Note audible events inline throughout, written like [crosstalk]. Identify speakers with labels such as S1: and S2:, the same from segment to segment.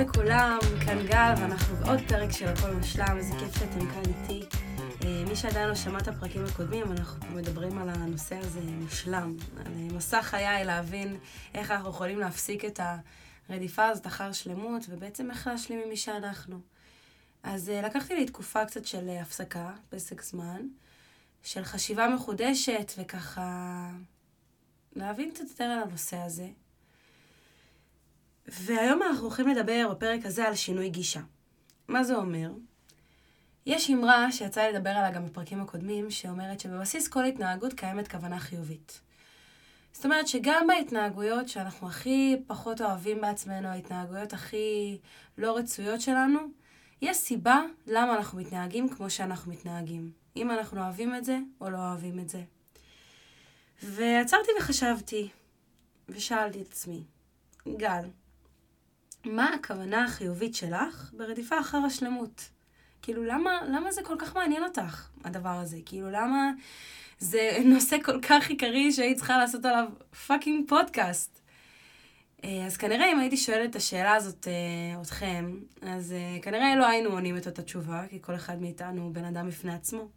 S1: לכולם, כאן גל, ואנחנו בעוד פרק של הכל מושלם, איזה כיף שאתם כאן איתי. אה, מי שעדיין לא שמע את הפרקים הקודמים, אנחנו מדברים על הנושא הזה מושלם. על אה, מסע חיי להבין איך אנחנו יכולים להפסיק את הרדיפה הזאת אחר שלמות, ובעצם איך להשלים עם מי שאנחנו. אז אה, לקחתי לי תקופה קצת של הפסקה, פסק זמן, של חשיבה מחודשת, וככה להבין קצת יותר על הנושא הזה. והיום אנחנו הולכים לדבר בפרק הזה על שינוי גישה. מה זה אומר? יש אמרה שיצא לי לדבר עליה גם בפרקים הקודמים, שאומרת שבבסיס כל התנהגות קיימת כוונה חיובית. זאת אומרת שגם בהתנהגויות שאנחנו הכי פחות אוהבים בעצמנו, ההתנהגויות הכי לא רצויות שלנו, יש סיבה למה אנחנו מתנהגים כמו שאנחנו מתנהגים. אם אנחנו אוהבים את זה או לא אוהבים את זה. ועצרתי וחשבתי, ושאלתי את עצמי, גל, מה הכוונה החיובית שלך ברדיפה אחר השלמות? כאילו, למה, למה זה כל כך מעניין אותך, הדבר הזה? כאילו, למה זה נושא כל כך עיקרי שהיית צריכה לעשות עליו fucking פודקאסט? אה, אז כנראה אם הייתי שואלת את השאלה הזאת אה, אתכם, אז אה, כנראה לא היינו עונים את אותה תשובה, כי כל אחד מאיתנו הוא בן אדם בפני עצמו.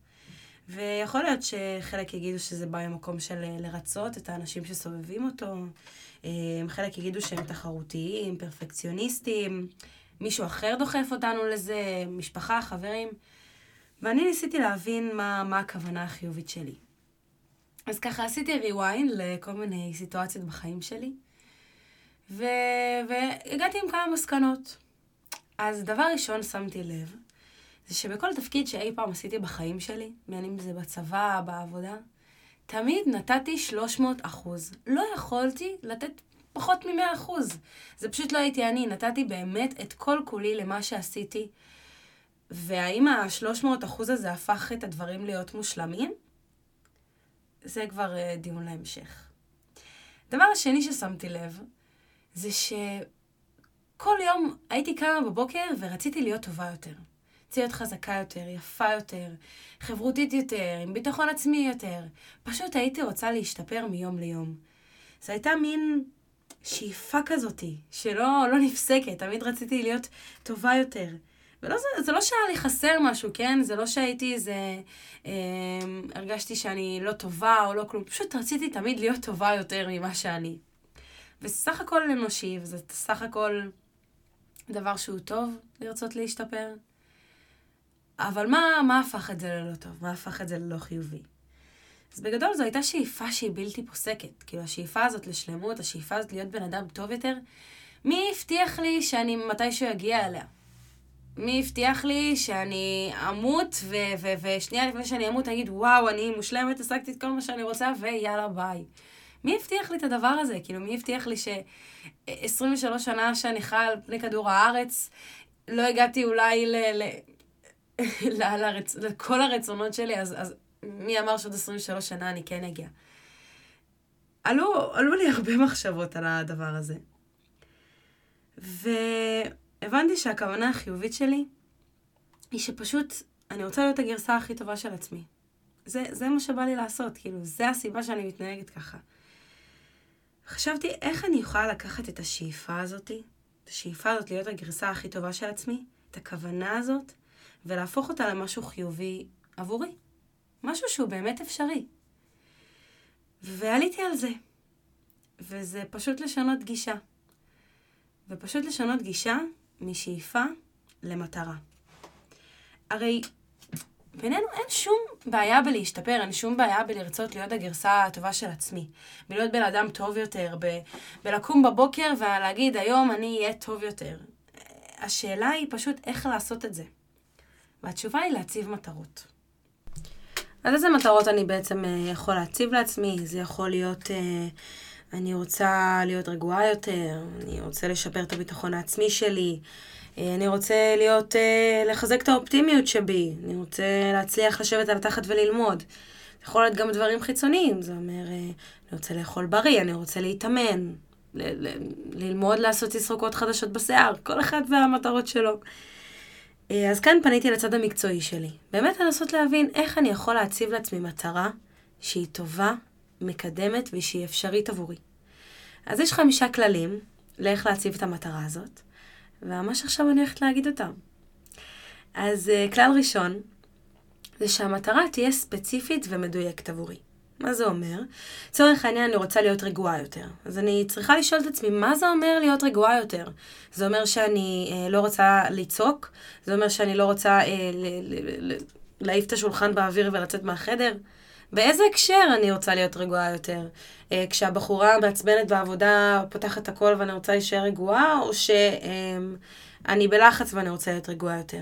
S1: ויכול להיות שחלק יגידו שזה בא ממקום של לרצות את האנשים שסובבים אותו, חלק יגידו שהם תחרותיים, פרפקציוניסטים, מישהו אחר דוחף אותנו לזה, משפחה, חברים. ואני ניסיתי להבין מה, מה הכוונה החיובית שלי. אז ככה עשיתי rewind לכל מיני סיטואציות בחיים שלי, ו... והגעתי עם כמה מסקנות. אז דבר ראשון שמתי לב, זה שבכל תפקיד שאי פעם עשיתי בחיים שלי, בין אם זה בצבא, בעבודה, תמיד נתתי 300 אחוז. לא יכולתי לתת פחות מ-100 אחוז. זה פשוט לא הייתי אני, נתתי באמת את כל כולי למה שעשיתי. והאם ה-300 אחוז הזה הפך את הדברים להיות מושלמים? זה כבר uh, דיון להמשך. דבר השני ששמתי לב, זה שכל יום הייתי קמה בבוקר ורציתי להיות טובה יותר. רציתי להיות חזקה יותר, יפה יותר, חברותית יותר, עם ביטחון עצמי יותר. פשוט הייתי רוצה להשתפר מיום ליום. זו הייתה מין שאיפה כזאתי, שלא לא נפסקת, תמיד רציתי להיות טובה יותר. ולא, זה, זה לא שהיה לי חסר משהו, כן? זה לא שהייתי איזה... אה, הרגשתי שאני לא טובה או לא כלום, פשוט רציתי תמיד להיות טובה יותר ממה שאני. וזה סך הכל אנושי, וזה סך הכל דבר שהוא טוב לרצות להשתפר. אבל מה, מה הפך את זה ללא טוב? מה הפך את זה ללא חיובי? אז בגדול זו הייתה שאיפה שהיא בלתי פוסקת. כאילו, השאיפה הזאת לשלמות, השאיפה הזאת להיות בן אדם טוב יותר, מי הבטיח לי שאני מתישהו אגיע אליה? מי הבטיח לי שאני אמות, ו- ו- ושנייה לפני שאני אמות אגיד, וואו, אני מושלמת, השגתי את כל מה שאני רוצה, ויאללה, ביי. מי הבטיח לי את הדבר הזה? כאילו, מי הבטיח לי ש-23 שנה שאני חיה על פני כדור הארץ, לא הגעתי אולי ל... ל... [laughs] לרצ... לכל הרצונות שלי, אז, אז מי אמר שעוד 23 שנה אני כן אגיע? עלו, עלו לי הרבה מחשבות על הדבר הזה. והבנתי שהכוונה החיובית שלי היא שפשוט אני רוצה להיות הגרסה הכי טובה של עצמי. זה, זה מה שבא לי לעשות, כאילו, זה הסיבה שאני מתנהגת ככה. חשבתי איך אני יכולה לקחת את השאיפה הזאתי, את השאיפה הזאת להיות הגרסה הכי טובה של עצמי, את הכוונה הזאת, ולהפוך אותה למשהו חיובי עבורי. משהו שהוא באמת אפשרי. ועליתי על זה. וזה פשוט לשנות גישה. ופשוט לשנות גישה משאיפה למטרה. הרי בינינו אין שום בעיה בלהשתפר, אין שום בעיה בלרצות להיות הגרסה הטובה של עצמי. בלהיות בן אדם טוב יותר, ב- בלקום בבוקר ולהגיד, היום אני אהיה טוב יותר. השאלה היא פשוט איך לעשות את זה. והתשובה היא להציב מטרות. אז איזה מטרות אני בעצם אה, יכול להציב לעצמי? זה יכול להיות, אה, אני רוצה להיות רגועה יותר, אני רוצה לשפר את הביטחון העצמי שלי, אה, אני רוצה להיות, לחזק את האופטימיות שבי, אני רוצה להצליח לשבת על התחת וללמוד. זה יכול להיות גם דברים חיצוניים, זה אומר, אני רוצה לאכול בריא, אני רוצה להתאמן, ל- ל- ללמוד לעשות תסרוקות חדשות בשיער, כל אחד והמטרות שלו. אה, אז כאן פניתי לצד המקצועי שלי. באמת לנסות להבין איך אני יכול להציב לעצמי מטרה שהיא טובה, מקדמת ושהיא אפשרית עבורי. אז יש חמישה כללים לאיך להציב את המטרה הזאת, וממש עכשיו אני הולכת להגיד אותם. אז uh, כלל ראשון, זה שהמטרה תהיה ספציפית ומדויקת עבורי. מה זה אומר? לצורך העניין אני רוצה להיות רגועה יותר. אז אני צריכה לשאול את עצמי, מה זה אומר להיות רגועה יותר? זה אומר שאני אה, לא רוצה לצעוק? זה אומר שאני לא רוצה אה, להעיף את השולחן באוויר ולצאת מהחדר? באיזה הקשר אני רוצה להיות רגועה יותר? אה, כשהבחורה מעצבנת בעבודה פותחת הכל ואני רוצה להישאר רגועה, או ש... אה, אני בלחץ ואני רוצה להיות רגועה יותר.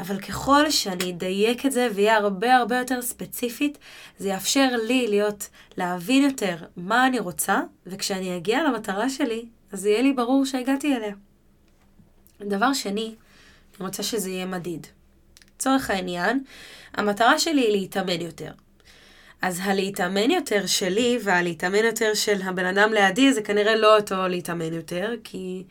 S1: אבל ככל שאני אדייק את זה ויהיה הרבה הרבה יותר ספציפית, זה יאפשר לי להיות, להבין יותר מה אני רוצה, וכשאני אגיע למטרה שלי, אז יהיה לי ברור שהגעתי אליה. דבר שני, אני רוצה שזה יהיה מדיד. לצורך העניין, המטרה שלי היא להתאמן יותר. אז הלהתאמן יותר שלי והלהתאמן יותר של הבן אדם לידי זה כנראה לא אותו להתאמן יותר, כי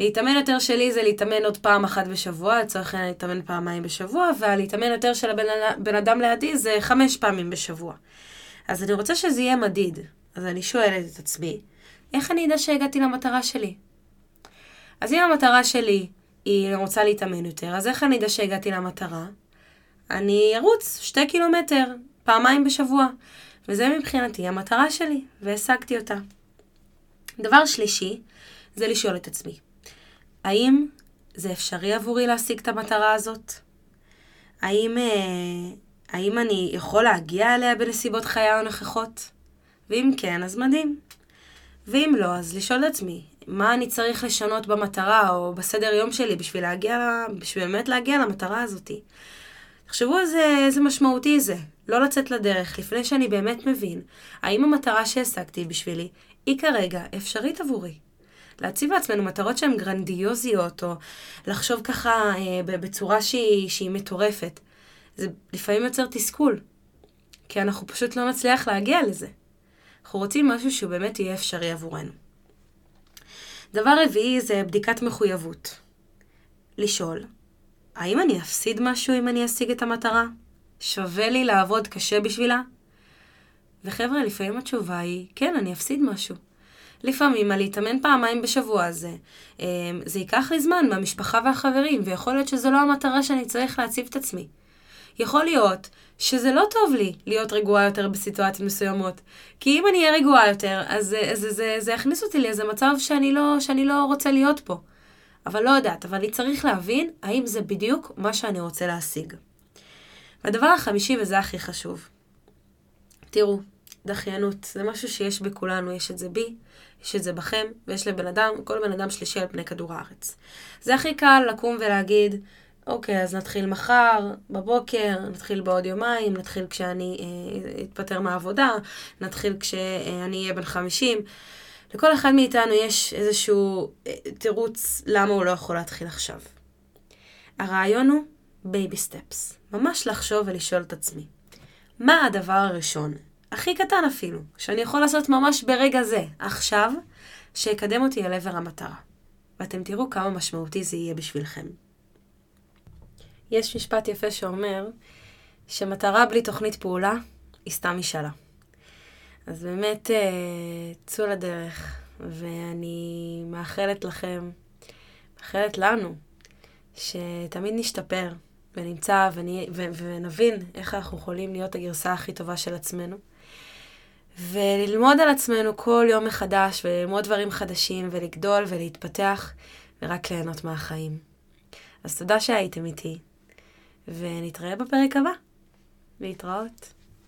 S1: להתאמן יותר שלי זה להתאמן עוד פעם אחת בשבוע, לצורך העניין להתאמן פעמיים בשבוע, והלהתאמן יותר של הבן אדם לידי זה חמש פעמים בשבוע. אז אני רוצה שזה יהיה מדיד. אז אני שואלת את עצמי, איך אני אדע שהגעתי למטרה שלי? אז אם המטרה שלי היא רוצה להתאמן יותר, אז איך אני אדע שהגעתי למטרה? אני ארוץ שתי קילומטר, פעמיים בשבוע. וזה מבחינתי המטרה שלי, והשגתי אותה. דבר שלישי, זה לשאול את עצמי, האם זה אפשרי עבורי להשיג את המטרה הזאת? האם, אה, האם אני יכול להגיע אליה בנסיבות חיי הנוכחות? ואם כן, אז מדהים. ואם לא, אז לשאול את עצמי, מה אני צריך לשנות במטרה או בסדר יום שלי בשביל להגיע, בשביל באמת להגיע למטרה הזאתי. תחשבו איזה, איזה משמעותי זה, לא לצאת לדרך לפני שאני באמת מבין האם המטרה שהשגתי בשבילי היא כרגע אפשרית עבורי. להציב לעצמנו מטרות שהן גרנדיוזיות, או לחשוב ככה אה, בצורה שהיא, שהיא מטורפת, זה לפעמים יוצר תסכול, כי אנחנו פשוט לא נצליח להגיע לזה. אנחנו רוצים משהו שהוא באמת יהיה אפשרי עבורנו. דבר רביעי זה בדיקת מחויבות. לשאול, האם אני אפסיד משהו אם אני אשיג את המטרה? שווה לי לעבוד קשה בשבילה? וחבר'ה, לפעמים התשובה היא, כן, אני אפסיד משהו. לפעמים על להתאמן פעמיים בשבוע הזה, אמ, זה ייקח לי זמן מהמשפחה והחברים, ויכול להיות שזו לא המטרה שאני צריך להציב את עצמי. יכול להיות שזה לא טוב לי להיות רגועה יותר בסיטואציות מסוימות. כי אם אני אהיה רגועה יותר, אז זה, זה, זה, זה יכניס אותי לאיזה מצב שאני לא, שאני לא רוצה להיות פה. אבל לא יודעת, אבל אני צריך להבין האם זה בדיוק מה שאני רוצה להשיג. והדבר החמישי, וזה הכי חשוב, תראו, דחיינות זה משהו שיש בכולנו, יש את זה בי, יש את זה בכם, ויש לבן אדם, כל בן אדם שלישי על פני כדור הארץ. זה הכי קל לקום ולהגיד, אוקיי, אז נתחיל מחר, בבוקר, נתחיל בעוד יומיים, נתחיל כשאני אה, אתפטר מהעבודה, נתחיל כשאני אהיה בן 50. לכל אחד מאיתנו יש איזשהו אה, תירוץ למה הוא לא יכול להתחיל עכשיו. הרעיון הוא baby steps. ממש לחשוב ולשאול את עצמי. מה הדבר הראשון הכי קטן אפילו, שאני יכול לעשות ממש ברגע זה, עכשיו, שיקדם אותי אל עבר המטרה. ואתם תראו כמה משמעותי זה יהיה בשבילכם. יש משפט יפה שאומר שמטרה בלי תוכנית פעולה היא סתם משאלה. אז באמת, אה, צאו לדרך, ואני מאחלת לכם, מאחלת לנו, שתמיד נשתפר, ונמצא ונבין איך אנחנו יכולים להיות הגרסה הכי טובה של עצמנו. וללמוד על עצמנו כל יום מחדש, וללמוד דברים חדשים, ולגדול ולהתפתח, ורק ליהנות מהחיים. אז תודה שהייתם איתי, ונתראה בפרק הבא. להתראות.